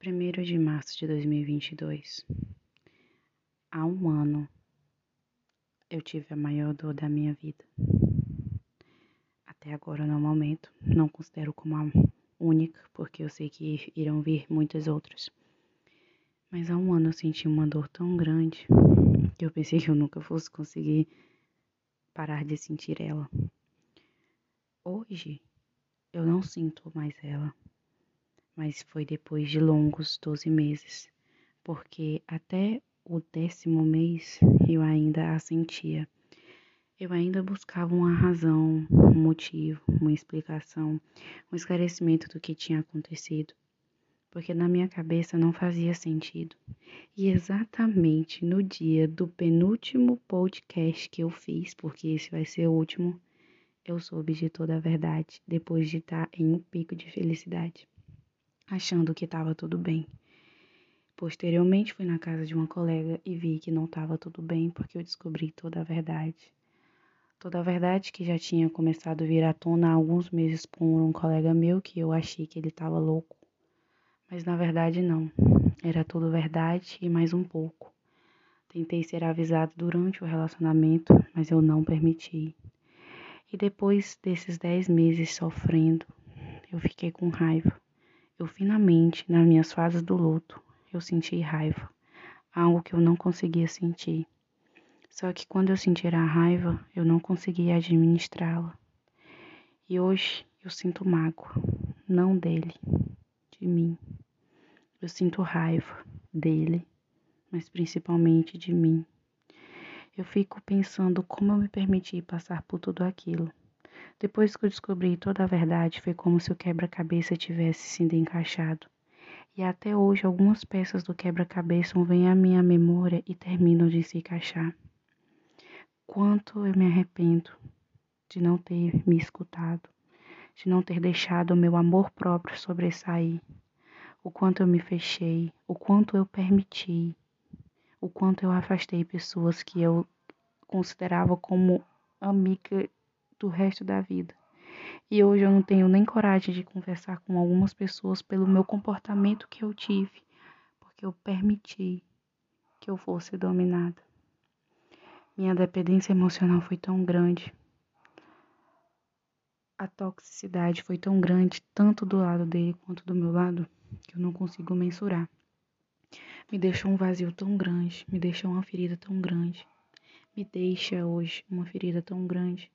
1 de março de 2022. Há um ano eu tive a maior dor da minha vida. Até agora, no momento, não considero como a única, porque eu sei que irão vir muitas outras. Mas há um ano eu senti uma dor tão grande que eu pensei que eu nunca fosse conseguir parar de sentir ela. Hoje eu não sinto mais ela mas foi depois de longos 12 meses, porque até o décimo mês eu ainda a sentia. Eu ainda buscava uma razão, um motivo, uma explicação, um esclarecimento do que tinha acontecido, porque na minha cabeça não fazia sentido. E exatamente no dia do penúltimo podcast que eu fiz, porque esse vai ser o último, eu soube de toda a verdade, depois de estar em um pico de felicidade achando que estava tudo bem. Posteriormente, fui na casa de uma colega e vi que não estava tudo bem porque eu descobri toda a verdade. Toda a verdade que já tinha começado a vir à tona há alguns meses por um colega meu que eu achei que ele estava louco. Mas na verdade não. Era tudo verdade e mais um pouco. Tentei ser avisado durante o relacionamento, mas eu não permiti. E depois desses dez meses sofrendo, eu fiquei com raiva. Eu finalmente, nas minhas fases do luto, eu senti raiva, algo que eu não conseguia sentir. Só que quando eu sentir a raiva, eu não conseguia administrá-la. E hoje eu sinto mágoa, não dele, de mim. Eu sinto raiva dele, mas principalmente de mim. Eu fico pensando como eu me permiti passar por tudo aquilo. Depois que eu descobri toda a verdade, foi como se o quebra-cabeça tivesse sido encaixado. E até hoje algumas peças do quebra-cabeça vêm à minha memória e terminam de se encaixar. Quanto eu me arrependo de não ter me escutado, de não ter deixado o meu amor próprio sobressair. O quanto eu me fechei, o quanto eu permiti, o quanto eu afastei pessoas que eu considerava como amiga do resto da vida. E hoje eu não tenho nem coragem de conversar com algumas pessoas pelo meu comportamento que eu tive, porque eu permiti que eu fosse dominada. Minha dependência emocional foi tão grande. A toxicidade foi tão grande, tanto do lado dele quanto do meu lado, que eu não consigo mensurar. Me deixou um vazio tão grande, me deixou uma ferida tão grande, me deixa hoje uma ferida tão grande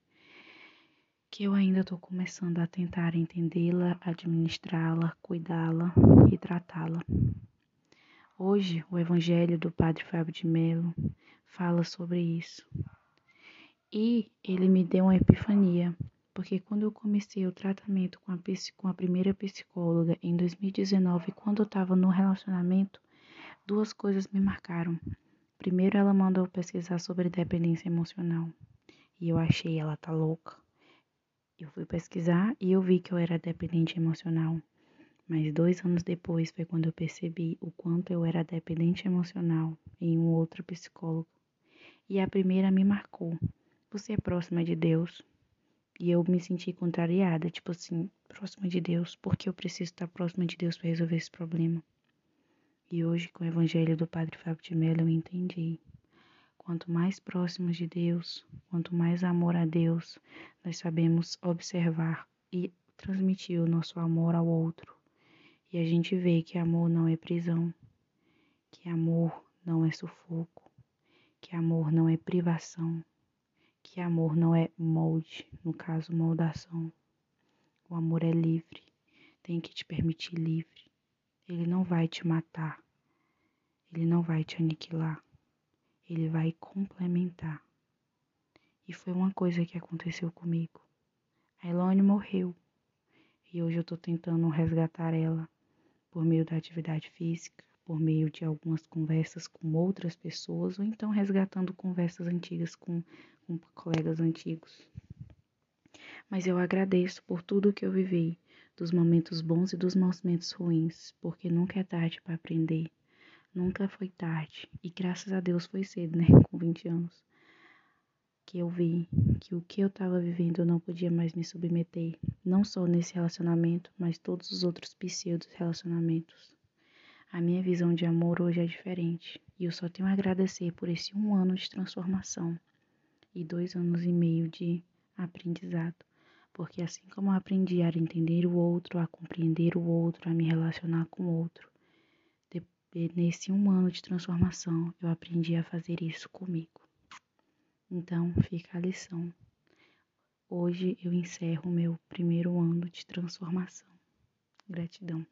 que eu ainda estou começando a tentar entendê-la, administrá-la, cuidá-la e tratá-la. Hoje, o Evangelho do Padre Fábio de Mello fala sobre isso. E ele me deu uma epifania, porque quando eu comecei o tratamento com a, com a primeira psicóloga em 2019, quando eu estava no relacionamento, duas coisas me marcaram. Primeiro, ela mandou pesquisar sobre dependência emocional. E eu achei ela tá louca. Eu fui pesquisar e eu vi que eu era dependente emocional. Mas dois anos depois foi quando eu percebi o quanto eu era dependente emocional em um outro psicólogo. E a primeira me marcou. Você é próxima de Deus? E eu me senti contrariada, tipo assim, próxima de Deus, porque eu preciso estar próxima de Deus para resolver esse problema. E hoje, com o Evangelho do Padre Fábio de Mello, eu entendi. Quanto mais próximos de Deus, quanto mais amor a Deus, nós sabemos observar e transmitir o nosso amor ao outro. E a gente vê que amor não é prisão, que amor não é sufoco, que amor não é privação, que amor não é molde, no caso, moldação. O amor é livre, tem que te permitir livre. Ele não vai te matar, ele não vai te aniquilar ele vai complementar. E foi uma coisa que aconteceu comigo. A Elone morreu e hoje eu estou tentando resgatar ela por meio da atividade física, por meio de algumas conversas com outras pessoas ou então resgatando conversas antigas com, com colegas antigos. Mas eu agradeço por tudo que eu vivi, dos momentos bons e dos momentos ruins, porque nunca é tarde para aprender. Nunca foi tarde. E graças a Deus foi cedo, né? Com 20 anos. Que eu vi que o que eu estava vivendo eu não podia mais me submeter. Não só nesse relacionamento, mas todos os outros pseudos relacionamentos. A minha visão de amor hoje é diferente e eu só tenho a agradecer por esse um ano de transformação e dois anos e meio de aprendizado. Porque assim como eu aprendi a entender o outro, a compreender o outro, a me relacionar com o outro, nesse um ano de transformação eu aprendi a fazer isso comigo. Então fica a lição. Hoje eu encerro meu primeiro ano de transformação. Gratidão.